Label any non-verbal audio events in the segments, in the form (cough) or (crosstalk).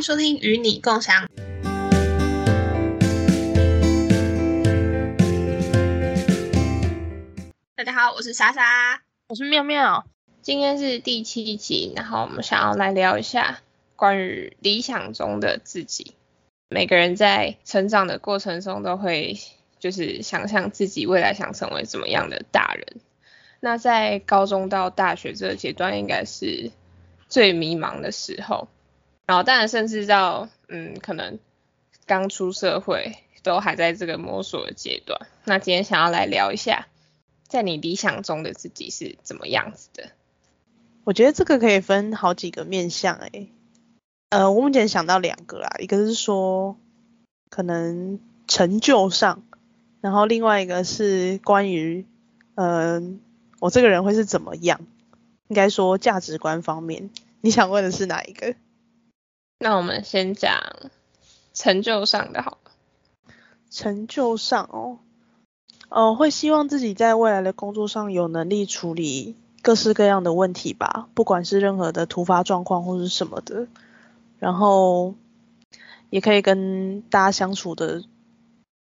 迎收听与你共享。大家好，我是莎莎，我是妙妙。今天是第七集，然后我们想要来聊一下关于理想中的自己。每个人在成长的过程中都会就是想象自己未来想成为怎么样的大人。那在高中到大学这个阶段，应该是最迷茫的时候。然后当然，甚至到嗯，可能刚出社会，都还在这个摸索的阶段。那今天想要来聊一下，在你理想中的自己是怎么样子的？我觉得这个可以分好几个面向诶、呃，我目前想到两个啦，一个是说可能成就上，然后另外一个是关于嗯、呃，我这个人会是怎么样？应该说价值观方面，你想问的是哪一个？那我们先讲成就上的好了。成就上哦，呃，会希望自己在未来的工作上有能力处理各式各样的问题吧，不管是任何的突发状况或是什么的，然后也可以跟大家相处的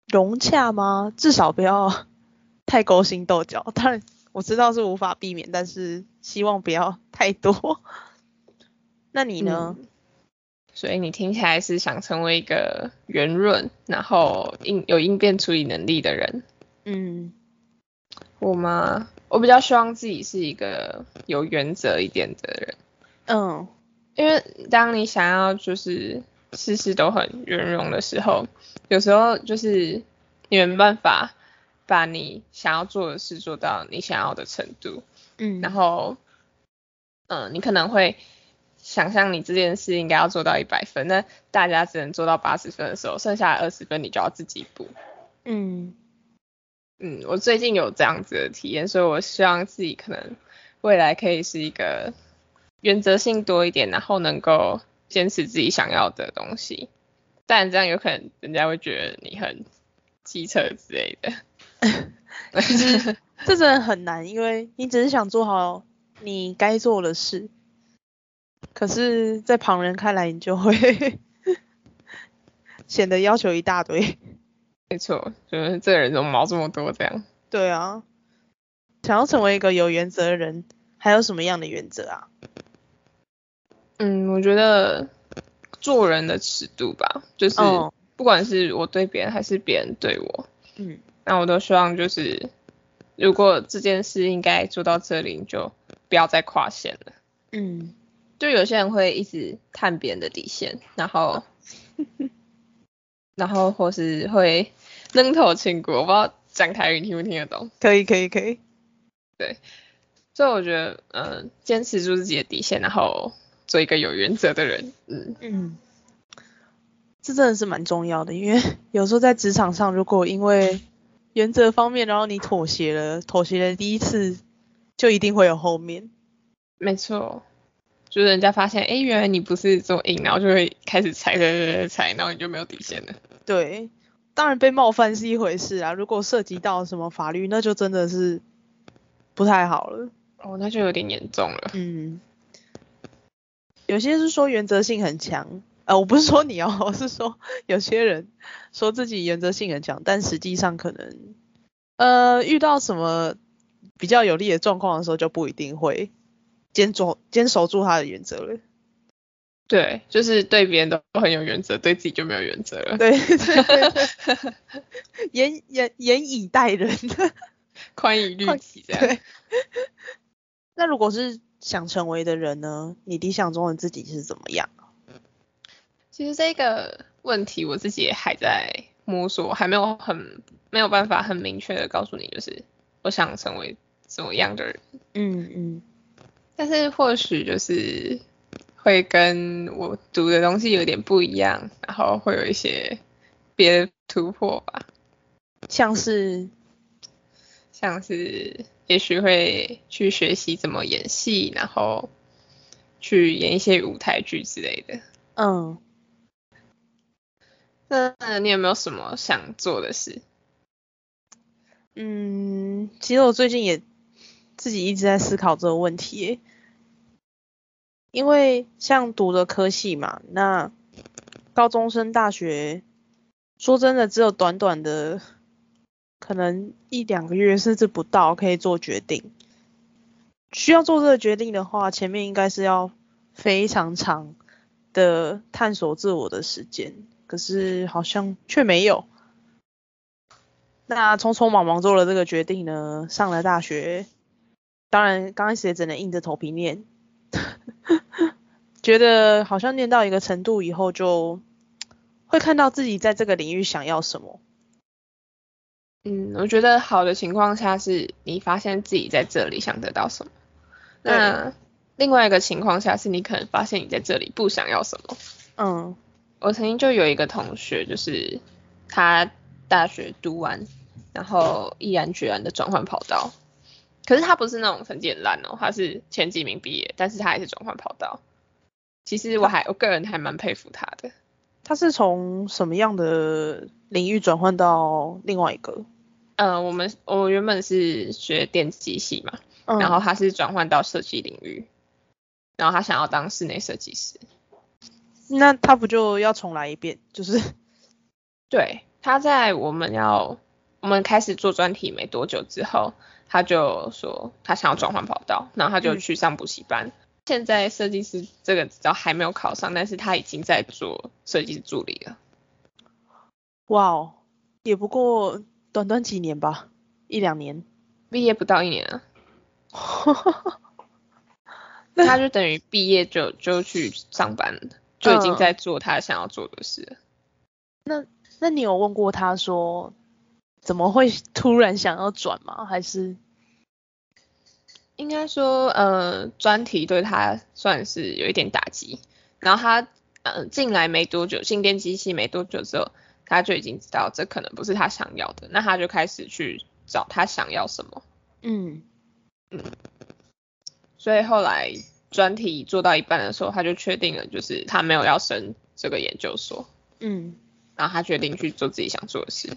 融洽吗？至少不要 (laughs) 太勾心斗角。当然我知道是无法避免，但是希望不要太多。(laughs) 那你呢？嗯所以你听起来是想成为一个圆润，然后应有应变处理能力的人。嗯，我吗？我比较希望自己是一个有原则一点的人。嗯，因为当你想要就是事事都很圆融的时候，有时候就是你没办法把你想要做的事做到你想要的程度。嗯，然后，嗯，你可能会。想象你这件事应该要做到一百分，那大家只能做到八十分的时候，剩下二十分你就要自己补。嗯嗯，我最近有这样子的体验，所以我希望自己可能未来可以是一个原则性多一点，然后能够坚持自己想要的东西。但这样有可能人家会觉得你很机车之类的。(laughs) 其实这真的很难，因为你只是想做好你该做的事。可是，在旁人看来，你就会 (laughs) 显得要求一大堆。没错，就是这个人怎么毛这么多这样。对啊，想要成为一个有原则的人，还有什么样的原则啊？嗯，我觉得做人的尺度吧，就是不管是我对别人还是别人对我，嗯，那我都希望就是，如果这件事应该做到这里，你就不要再跨线了。嗯。就有些人会一直探别人的底线，然后，(laughs) 然后或是会扔头轻骨，我不知道讲台语你听不听得懂？可以可以可以。对，所以我觉得，嗯、呃，坚持住自己的底线，然后做一个有原则的人，嗯嗯，这真的是蛮重要的，因为 (laughs) 有时候在职场上，如果因为原则方面，然后你妥协了，妥协了第一次，就一定会有后面。没错。就是人家发现，哎、欸，原来你不是这么硬，然后就会开始踩踩踩踩，然后你就没有底线了。对，当然被冒犯是一回事啊，如果涉及到什么法律，那就真的是不太好了。哦，那就有点严重了。嗯，有些是说原则性很强，呃，我不是说你哦，(laughs) 我是说有些人说自己原则性很强，但实际上可能，呃，遇到什么比较有利的状况的时候，就不一定会。坚守坚守住他的原则了，对，就是对别人都很有原则，对自己就没有原则了。对对对对，(laughs) 严严严以待人，(laughs) 宽以律己这样。对。那如果是想成为的人呢？你理想中的自己是怎么样？其实这个问题我自己也还在摸索，还没有很没有办法很明确的告诉你，就是我想成为怎么样的人。嗯嗯。但是或许就是会跟我读的东西有点不一样，然后会有一些别的突破吧。像是像是也许会去学习怎么演戏，然后去演一些舞台剧之类的。嗯。那你有没有什么想做的事？嗯，其实我最近也自己一直在思考这个问题。因为像读的科系嘛，那高中升大学，说真的，只有短短的可能一两个月甚至不到可以做决定。需要做这个决定的话，前面应该是要非常长的探索自我的时间，可是好像却没有。那匆匆忙忙做了这个决定呢，上了大学，当然刚开始也只能硬着头皮念，觉得好像念到一个程度以后，就会看到自己在这个领域想要什么。嗯，我觉得好的情况下是你发现自己在这里想得到什么。那另外一个情况下是你可能发现你在这里不想要什么。嗯，我曾经就有一个同学，就是他大学读完，然后毅然决然的转换跑道。可是他不是那种成绩很烂哦，他是前几名毕业，但是他还是转换跑道。其实我还我个人还蛮佩服他的。他是从什么样的领域转换到另外一个？呃，我们我原本是学电机系嘛。然后他是转换到设计领域，然后他想要当室内设计师。那他不就要重来一遍？就是，(laughs) 对，他在我们要我们开始做专题没多久之后，他就说他想要转换跑道，然后他就去上补习班。嗯、现在设计师这个执照还没有考上，但是他已经在做设计师助理了。哇哦，也不过短短几年吧，一两年，毕业不到一年啊。(laughs) 那他就等于毕业就就去上班，就已经在做他想要做的事。那那你有问过他说怎么会突然想要转吗？还是应该说呃专题对他算是有一点打击，然后他呃进来没多久，新电机系没多久之后，他就已经知道这可能不是他想要的，那他就开始去找他想要什么。嗯。嗯，所以后来专题做到一半的时候，他就确定了，就是他没有要升这个研究所。嗯，然后他决定去做自己想做的事。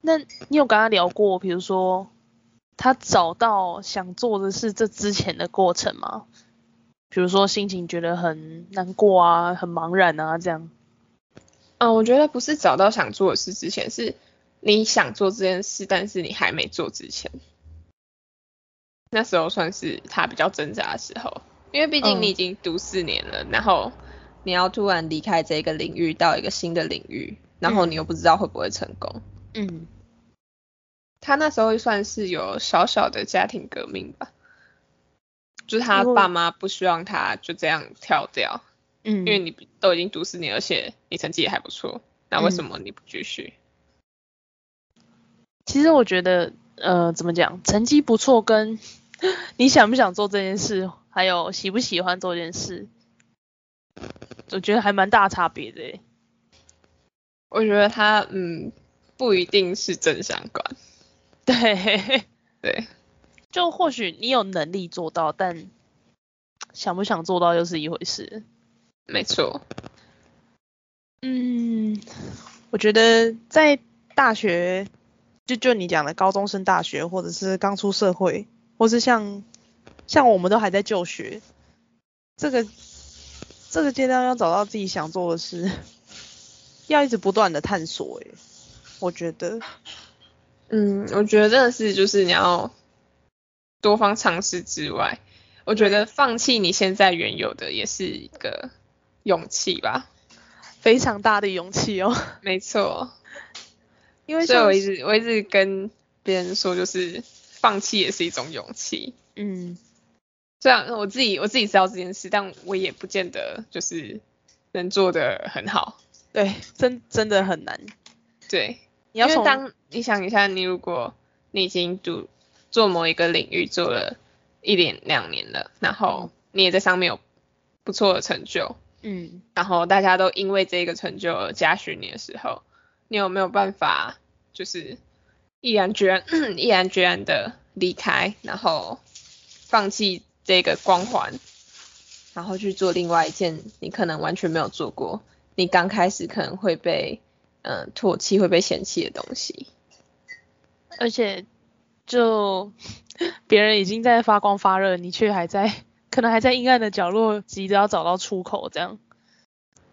那你有跟他聊过，比如说他找到想做的事这之前的过程吗？比如说心情觉得很难过啊，很茫然啊，这样。嗯，我觉得不是找到想做的事之前是。你想做这件事，但是你还没做之前，那时候算是他比较挣扎的时候，因为毕竟你已经读四年了，嗯、然后你要突然离开这个领域到一个新的领域，然后你又不知道会不会成功。嗯，他那时候算是有小小的家庭革命吧，就是他爸妈不希望他就这样跳掉，嗯，因为你都已经读四年，而且你成绩也还不错，那为什么你不继续？其实我觉得，呃，怎么讲，成绩不错跟你想不想做这件事，还有喜不喜欢做这件事，我觉得还蛮大差别的。我觉得他，嗯，不一定是正相关。对，(laughs) 对，就或许你有能力做到，但想不想做到又是一回事。没错。嗯，我觉得在大学。就就你讲的高中生大学，或者是刚出社会，或是像像我们都还在就学，这个这个阶段要找到自己想做的事，(laughs) 要一直不断的探索。诶，我觉得，嗯，我觉得真的是就是你要多方尝试之外，我觉得放弃你现在原有的也是一个勇气吧，非常大的勇气哦。(laughs) 没错。因为所以我一直我一直跟别人说，就是放弃也是一种勇气。嗯，虽然我自己我自己知道这件事，但我也不见得就是能做得很好。对，真真的很难。对，你要因为当你想一下，你如果你已经读做某一个领域做了一年两年了，然后你也在上面有不错的成就，嗯，然后大家都因为这个成就而嘉许你的时候。你有没有办法，就是毅然决然、(clears throat) 毅然决然的离开，然后放弃这个光环，然后去做另外一件你可能完全没有做过，你刚开始可能会被嗯唾弃、会被嫌弃的东西，而且就别人已经在发光发热，你却还在可能还在阴暗的角落急着要找到出口，这样。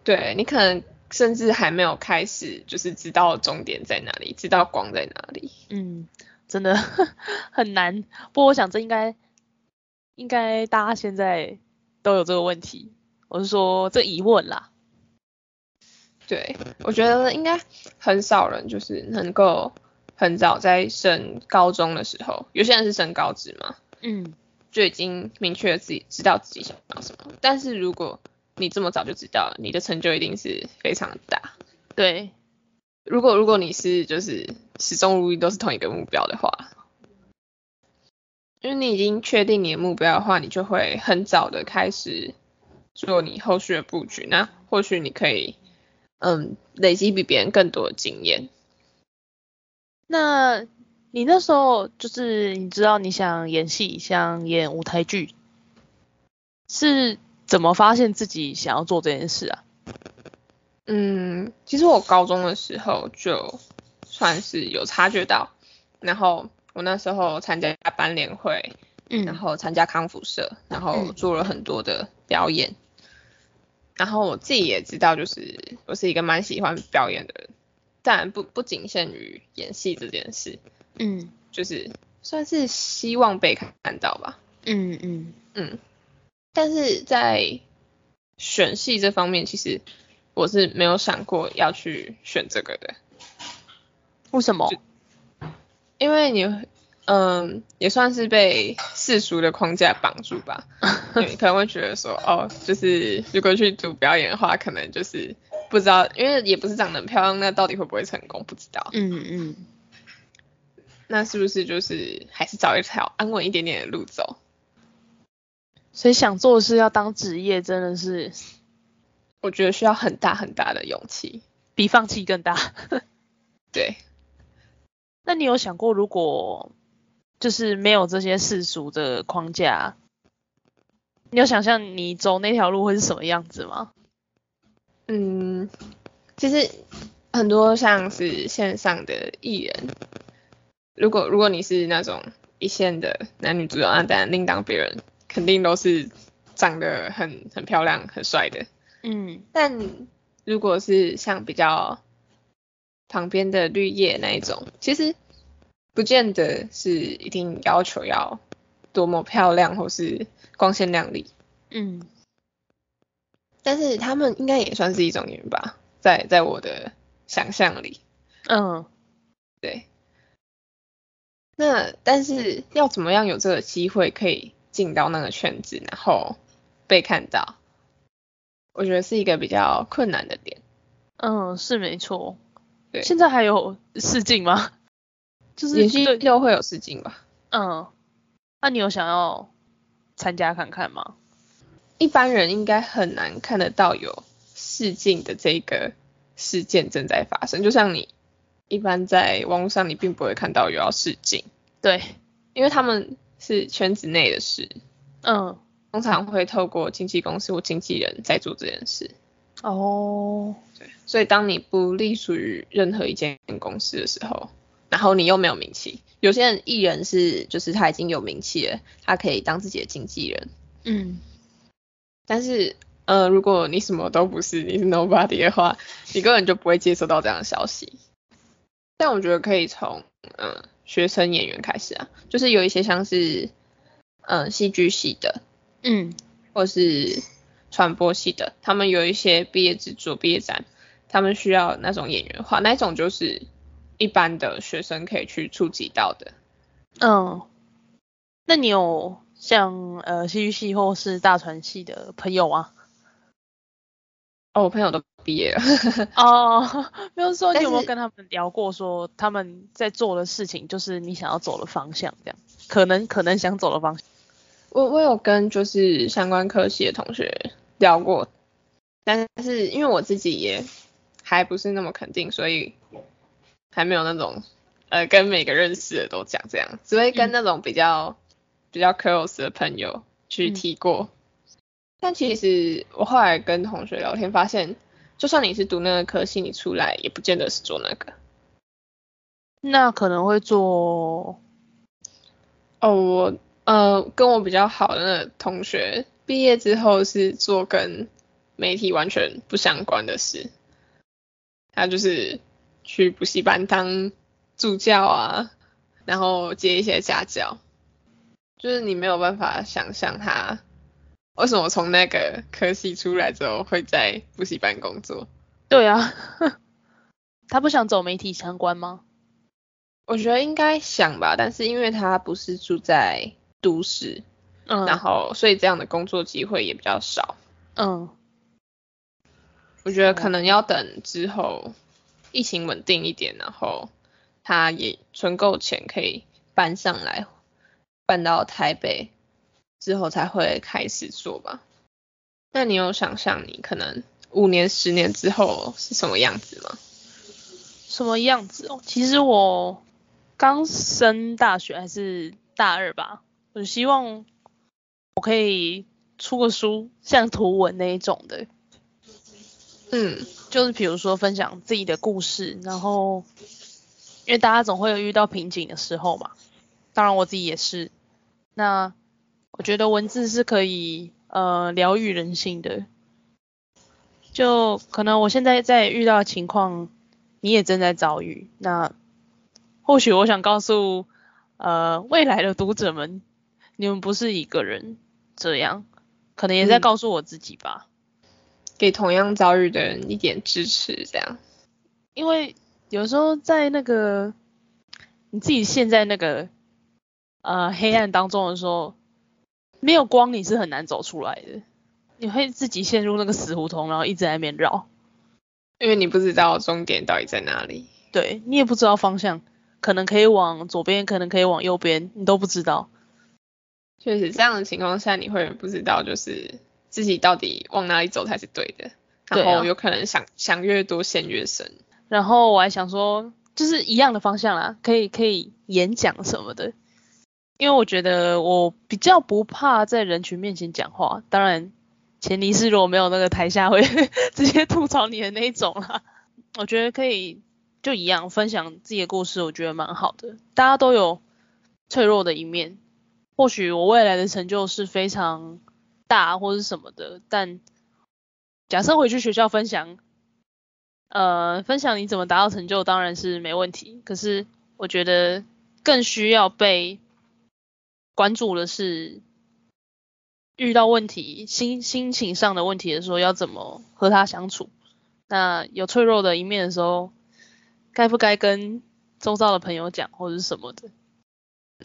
对，你可能甚至还没有开始，就是知道终点在哪里，知道光在哪里。嗯，真的 (laughs) 很难。不过我想这应该应该大家现在都有这个问题，我是说这疑问啦。对，我觉得应该很少人就是能够很早在升高中的时候，有些人是升高职嘛，嗯，就已经明确自己知道自己想要什么。但是如果你这么早就知道了，你的成就一定是非常的大。对，如果如果你是就是始终如一都是同一个目标的话，因为你已经确定你的目标的话，你就会很早的开始做你后续的布局。那或许你可以。嗯，累积比别人更多的经验。那你那时候就是你知道你想演戏，想演舞台剧，是怎么发现自己想要做这件事啊？嗯，其实我高中的时候就算是有察觉到，然后我那时候参加班联会，嗯，然后参加康复社，然后做了很多的表演。嗯然后我自己也知道，就是我是一个蛮喜欢表演的人，但不不仅限于演戏这件事，嗯，就是算是希望被看到吧，嗯嗯嗯。但是在选戏这方面，其实我是没有想过要去选这个的。为什么？因为你。嗯，也算是被世俗的框架绑住吧。(laughs) 你可能会觉得说，哦，就是如果去读表演的话，可能就是不知道，因为也不是长得很漂亮，那到底会不会成功，不知道。嗯嗯。那是不是就是还是找一条安稳一点点的路走？所以想做的事要当职业，真的是，我觉得需要很大很大的勇气，比放弃更大。(laughs) 对。那你有想过，如果？就是没有这些世俗的框架，你有想象你走那条路会是什么样子吗？嗯，其实很多像是线上的艺人，如果如果你是那种一线的男女主角，那当然另当别人，肯定都是长得很很漂亮、很帅的。嗯，但如果是像比较旁边的绿叶那一种，其实。不见得是一定要求要多么漂亮或是光鲜亮丽，嗯，但是他们应该也算是一种演员吧，在在我的想象里，嗯，对。那但是要怎么样有这个机会可以进到那个圈子，然后被看到，我觉得是一个比较困难的点。嗯，是没错。对，现在还有试镜吗？就是演戏又会有试镜吧？嗯，那你有想要参加看看吗？一般人应该很难看得到有试镜的这个事件正在发生。就像你一般在网络上，你并不会看到有要试镜。对，因为他们是圈子内的事。嗯，通常会透过经纪公司或经纪人在做这件事。哦，对，所以当你不隶属于任何一间公司的时候。然后你又没有名气，有些人艺人是就是他已经有名气了，他可以当自己的经纪人。嗯，但是呃，如果你什么都不是，你是 nobody 的话，你根本就不会接收到这样的消息。但我觉得可以从嗯、呃、学生演员开始啊，就是有一些像是嗯、呃、戏剧系的，嗯，或是传播系的，他们有一些毕业制作、毕业展，他们需要那种演员化，那一种就是。一般的学生可以去触及到的。嗯，那你有像呃戏剧系或是大传系的朋友吗？哦，我朋友都毕业了。(laughs) 哦，(laughs) 没有说你有没有跟他们聊过，说他们在做的事情就是你想要走的方向，这样可能可能想走的方向。我我有跟就是相关科系的同学聊过，但是因为我自己也还不是那么肯定，所以。还没有那种，呃，跟每个认识的都讲这样，只会跟那种比较、嗯、比较 close 的朋友去提过。嗯、但其实我后来跟同学聊天发现，就算你是读那个科系，你出来也不见得是做那个。那可能会做，哦，我呃跟我比较好的那个同学毕业之后是做跟媒体完全不相关的事。他就是去补习班当助教啊，然后接一些家教，就是你没有办法想象他为什么从那个科系出来之后会在补习班工作。对啊，(laughs) 他不想走媒体相关吗？我觉得应该想吧，但是因为他不是住在都市，嗯，然后所以这样的工作机会也比较少，嗯，我觉得可能要等之后疫情稳定一点，然后他也存够钱可以搬上来，搬到台北之后才会开始做吧。那你有想象你可能五年、十年之后是什么样子吗？什么样子哦？其实我。刚升大学还是大二吧，我希望我可以出个书，像图文那一种的，嗯，就是比如说分享自己的故事，然后因为大家总会有遇到瓶颈的时候嘛，当然我自己也是，那我觉得文字是可以呃疗愈人心的，就可能我现在在遇到的情况，你也正在遭遇，那。或许我想告诉，呃，未来的读者们，你们不是一个人，这样，可能也在告诉我自己吧，嗯，给同样遭遇的人一点支持，这样。因为有时候在那个你自己陷在那个呃黑暗当中的时候，没有光你是很难走出来的，你会自己陷入那个死胡同，然后一直在那边绕，因为你不知道终点到底在哪里，对，你也不知道方向。可能可以往左边，可能可以往右边，你都不知道。确实，这样的情况下，你会不知道就是自己到底往哪里走才是对的。然后有可能想想越多陷越深。然后我还想说，就是一样的方向啦，可以可以演讲什么的。因为我觉得我比较不怕在人群面前讲话，当然前提是如果没有那个台下会 (laughs) 直接吐槽你的那一种啦。我觉得可以。就一样，分享自己的故事，我觉得蛮好的。大家都有脆弱的一面，或许我未来的成就是非常大，或是什么的。但假设回去学校分享，呃，分享你怎么达到成就，当然是没问题。可是我觉得更需要被关注的是，遇到问题、心心情上的问题的时候，要怎么和他相处。那有脆弱的一面的时候，该不该跟周遭的朋友讲，或者是什么的？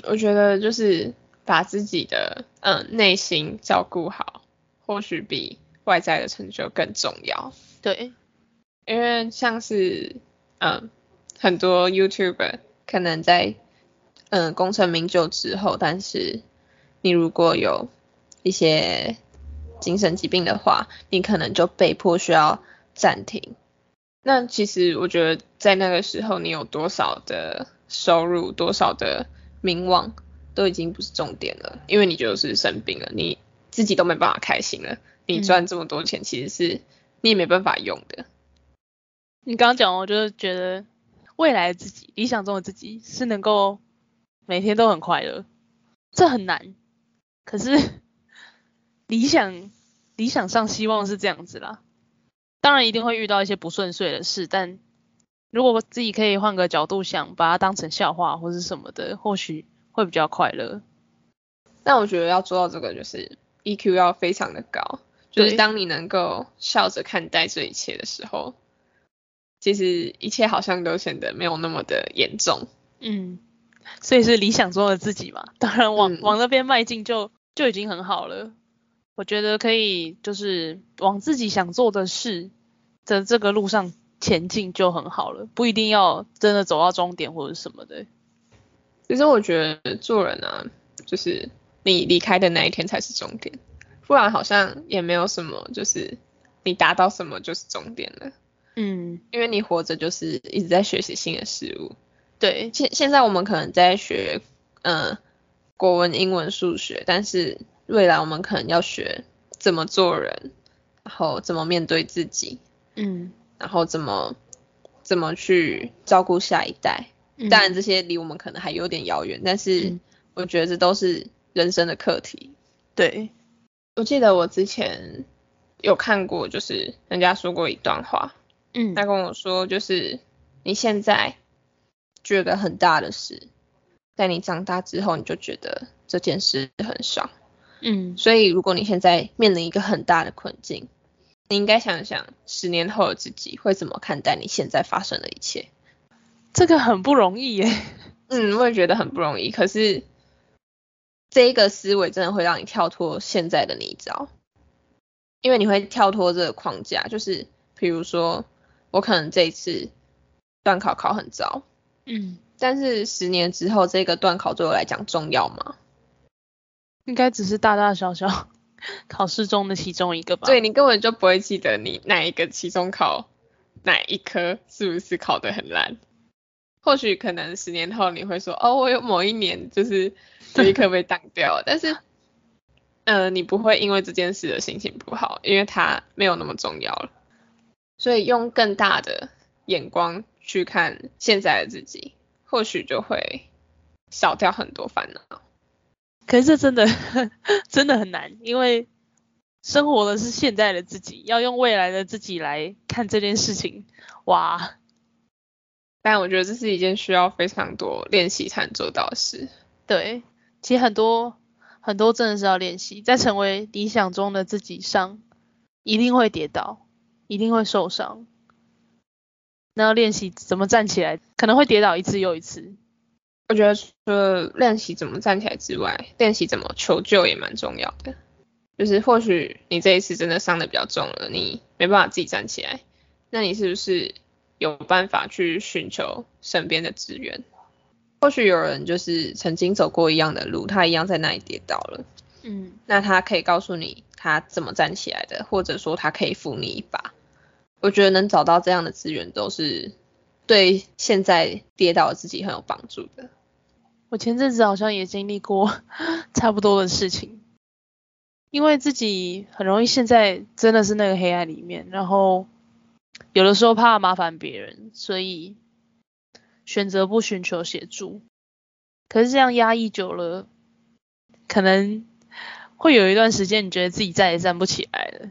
我觉得就是把自己的嗯内心照顾好，或许比外在的成就更重要。对，因为像是嗯很多 YouTuber 可能在嗯功成名就之后，但是你如果有一些精神疾病的话，你可能就被迫需要暂停。那其实我觉得，在那个时候，你有多少的收入，多少的名望，都已经不是重点了，因为你就是生病了，你自己都没办法开心了。你赚这么多钱，其实是你也没办法用的。你刚刚讲，我就是觉得未来的自己，理想中的自己，是能够每天都很快乐，这很难。可是理想，理想上希望是这样子啦。当然一定会遇到一些不顺遂的事，但如果自己可以换个角度想，把它当成笑话或是什么的，或许会比较快乐。但我觉得要做到这个，就是 EQ 要非常的高，就是当你能够笑着看待这一切的时候，其实一切好像都显得没有那么的严重。嗯，所以是理想中的自己嘛，当然往、嗯、往那边迈进就就已经很好了。我觉得可以，就是往自己想做的事的这个路上前进就很好了，不一定要真的走到终点或者什么的。其实我觉得做人啊，就是你离开的那一天才是终点，不然好像也没有什么，就是你达到什么就是终点了。嗯，因为你活着就是一直在学习新的事物。对，现现在我们可能在学，嗯、呃，国文、英文、数学，但是。未来我们可能要学怎么做人，然后怎么面对自己，嗯，然后怎么怎么去照顾下一代。嗯，当然这些离我们可能还有点遥远，但是我觉得这都是人生的课题。对，我记得我之前有看过，就是人家说过一段话，嗯，他跟我说，就是你现在觉得很大的事，在你长大之后，你就觉得这件事很少，嗯，所以如果你现在面临一个很大的困境，你应该想想十年后的自己会怎么看待你现在发生的一切。这个很不容易耶。嗯，我也觉得很不容易。可是这一个思维真的会让你跳脱现在的泥沼。因为你会跳脱这个框架，就是比如说，我可能这一次段考考很糟，嗯，但是十年之后这个段考对我来讲重要吗？应该只是大大小小 (laughs) 考试中的其中一个吧。对，你根本就不会记得你哪一个期中考哪一科是不是考得很烂。或许可能十年后你会说，哦，我有某一年就是这一刻被挡掉了，(laughs) 但是。呃，你不会因为这件事的心情不好，因为它没有那么重要了。所以用更大的眼光去看现在的自己，或许就会少掉很多烦恼。可是这真的 (laughs) 真的很难，因为生活的是现在的自己，要用未来的自己来看这件事情，哇！但我觉得这是一件需要非常多练习才能做到的事。对，其实很多。很多真的是要练习，在成为理想中的自己上，一定会跌倒，一定会受伤。那要练习怎么站起来，可能会跌倒一次又一次。我觉得除了练习怎么站起来之外，练习怎么求救也蛮重要的。就是或许你这一次真的伤的比较重了，你没办法自己站起来，那你是不是有办法去寻求身边的资源？或许有人就是曾经走过一样的路，他一样在那里跌倒了。嗯，那他可以告诉你他怎么站起来的，或者说他可以扶你一把。我觉得能找到这样的资源，都是对现在跌倒的自己很有帮助的。我前阵子好像也经历过 (laughs) 差不多的事情，因为自己很容易陷在真的是那个黑暗里面，然后有的时候怕麻烦别人，所以。选择不寻求协助，可是这样压抑久了，可能会有一段时间，你觉得自己再也站不起来了。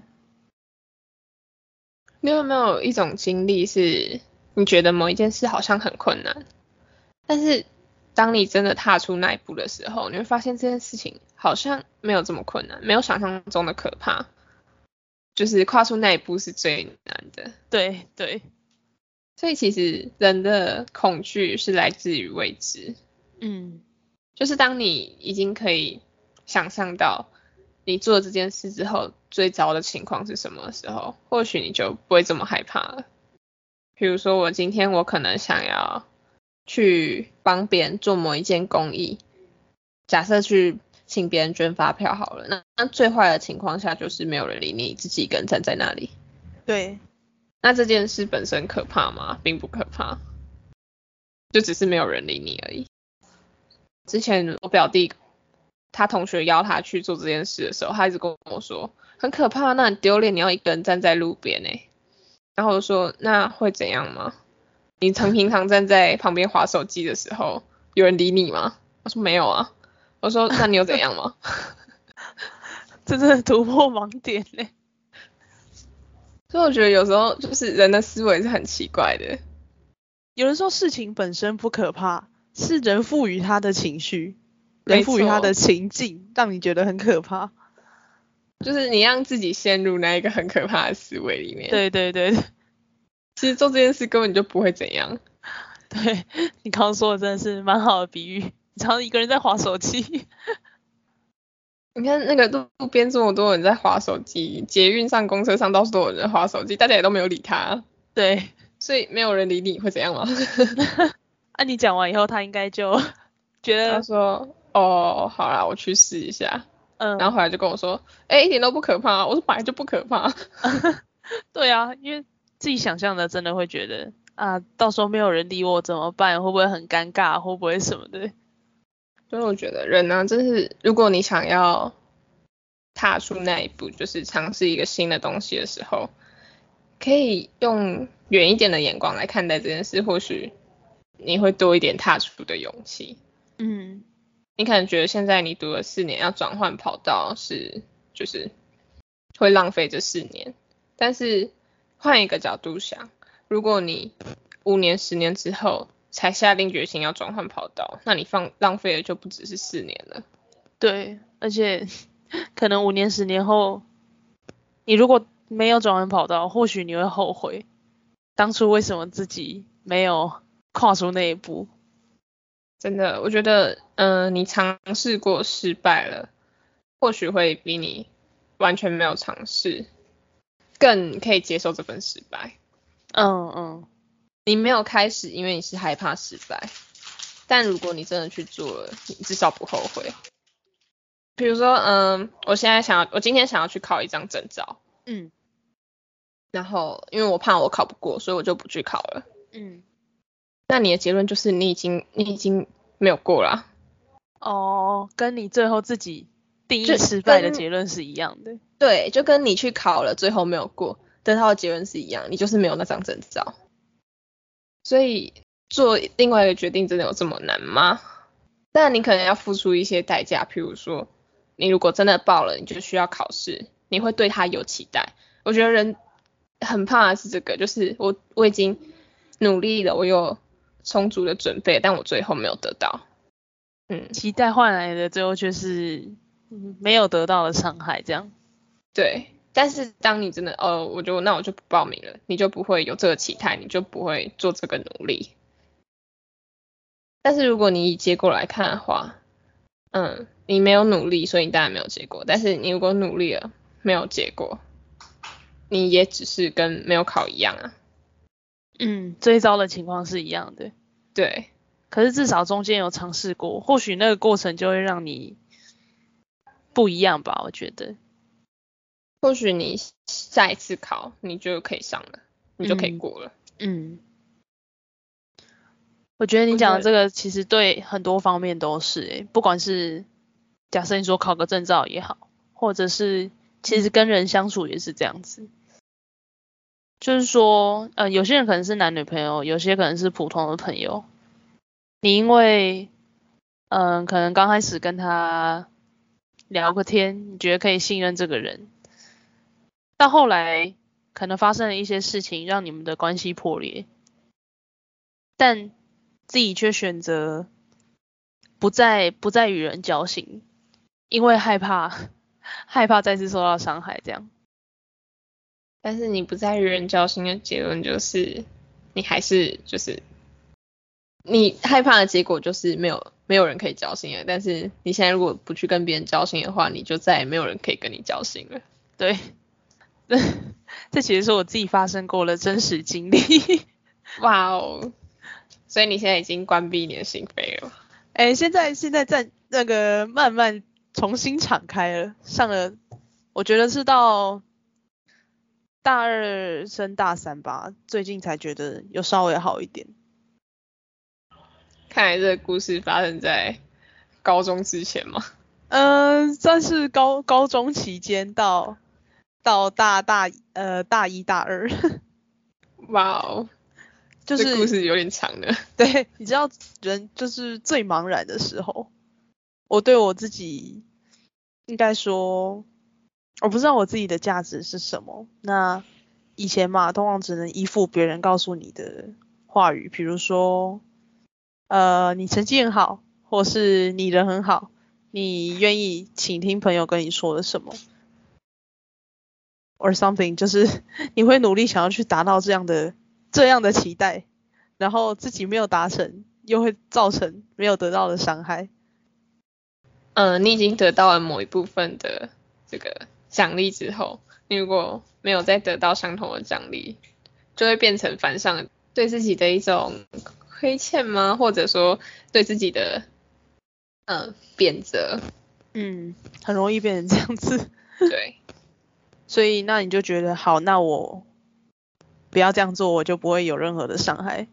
你有没有一种经历，是你觉得某一件事好像很困难，但是当你真的踏出那一步的时候，你会发现这件事情好像没有这么困难，没有想象中的可怕，就是跨出那一步是最难的。对对。所以其实人的恐惧是来自于未知，嗯，就是当你已经可以想象到你做这件事之后最糟的情况是什么时候，或许你就不会这么害怕了。比如说我今天我可能想要去帮别人做某一件公益，假设去请别人捐发票好了，那那最坏的情况下就是没有人理你，自己一个人站在那里。对。那这件事本身可怕吗？并不可怕，就只是没有人理你而已。之前我表弟他同学邀他去做这件事的时候，他一直跟我说很可怕，那很丢脸，你要一个人站在路边诶。然后我说那会怎样吗？你常平常站在旁边划手机的时候，有人理你吗？他说没有啊。我说那你有怎样吗？(laughs) 真的突破盲点嘞。所以我觉得有时候就是人的思维是很奇怪的。有人说事情本身不可怕，是人赋予他的情绪，人赋予他的情境，让你觉得很可怕。(laughs) 就是你让自己陷入那一个很可怕的思维里面。对对对。(laughs) 其实做这件事根本就不会怎样。对，你刚刚说的真的是蛮好的比喻。你常常一个人在划手机。你看那个路边这么多人在划手机，捷运上、公车上到处都有人在滑手机，大家也都没有理他。对，所以没有人理你会怎样吗？(laughs) 啊，你讲完以后，他应该就觉得他说，哦，好啦，我去试一下。嗯，然后后来就跟我说，哎、欸，一点都不可怕。我说本来就不可怕。(laughs) 对啊，因为自己想象的真的会觉得啊，到时候没有人理我怎么办？会不会很尴尬？会不会什么的？所以我觉得人呢、啊，真是如果你想要踏出那一步，就是尝试一个新的东西的时候，可以用远一点的眼光来看待这件事，或许你会多一点踏出的勇气。嗯，你可能觉得现在你读了四年要转换跑道是就是会浪费这四年。但是换一个角度想，如果你五年、十年之后才下定决心要转换跑道，那你放浪费的就不只是四年了。对，而且 (laughs) 可能五年、十年后，你如果没有转换跑道，或许你会后悔当初为什么自己没有跨出那一步。真的，我觉得，嗯、呃，你尝试过失败了，或许会比你完全没有尝试更可以接受这份失败。嗯嗯，你没有开始，因为你是害怕失败，但如果你真的去做了，你至少不后悔。比如说，嗯、呃，我现在想要，我今天想要去考一张证照，嗯，然后因为我怕我考不过，所以我就不去考了，嗯。那你的结论就是你已经你已经没有过了。哦，跟你最后自己定义失败的结论是一样的。对，就跟你去考了最后没有过得到的结论是一样，你就是没有那张证照。所以做另外一个决定真的有这么难吗？但你可能要付出一些代价，譬如说你如果真的报了，你就需要考试，你会对他有期待。我觉得人很怕的是这个，就是我我已经努力了，我有。充足的准备，但我最后没有得到。嗯，期待换来的最后却是没有得到的伤害，这样。对，但是当你真的哦，我就那我就不报名了，你就不会有这个期待，你就不会做这个努力。但是如果你以结果来看的话，嗯，你没有努力，所以你当然没有结果。但是你如果努力了，没有结果，你也只是跟没有考一样啊。嗯，最糟的情况是一样的。对，可是至少中间有尝试过，或许那个过程就会让你不一样吧，我觉得。或许你下一次考，你就可以上了，你就可以过了。嗯。嗯，我觉得你讲的这个其实对很多方面都是，诶，不管是假设你说考个证照也好，或者是其实跟人相处也是这样子。就是说，呃，有些人可能是男女朋友，有些可能是普通的朋友。你因为，嗯、呃，可能刚开始跟他聊个天，你觉得可以信任这个人，到后来可能发生了一些事情，让你们的关系破裂，但自己却选择不再不再与人交心，因为害怕害怕再次受到伤害，这样。但是你不再与人交心的结论就是，你还是就是，你害怕的结果就是没有没有人可以交心了。但是你现在如果不去跟别人交心的话，你就再也没有人可以跟你交心了。对，这 (laughs) 这其实是我自己发生过的真实经历。(laughs) 哇哦！所以你现在已经关闭你的心扉了？哎，现在现在在那个慢慢重新敞开了，上了，我觉得是到。大二升大三吧，最近才觉得有稍微好一点。看来这个故事发生在高中之前吗？嗯，算是高高中期间到到大大呃大一大二。(laughs) 哇哦，(laughs) 就是故事有点长的。(laughs) 对，你知道人就是最茫然的时候，我对我自己应该说。我不知道我自己的价值是什么。那以前嘛，通常只能依附别人告诉你的话语，比如说，呃，你成绩很好，或是你人很好，你愿意倾听朋友跟你说的什么，or something，就是 (laughs) 你会努力想要去达到这样的这样的期待，然后自己没有达成，又会造成没有得到的伤害。嗯、呃，你已经得到了某一部分的这个。奖励之后，你如果没有再得到相同的奖励，就会变成反向对自己的一种亏欠吗？或者说对自己的嗯贬责？嗯，很容易变成这样子。(laughs) 对，所以那你就觉得好，那我不要这样做，我就不会有任何的伤害。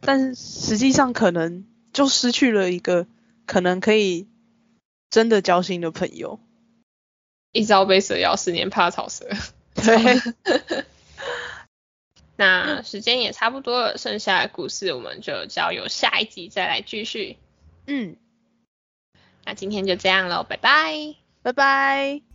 但实际上可能就失去了一个可能可以真的交心的朋友。一朝被蛇咬，十年怕草蛇。(laughs) 对。那时间也差不多了，剩下的故事我们就交由下一集再来继续。嗯。那今天就这样喽，拜拜。拜拜。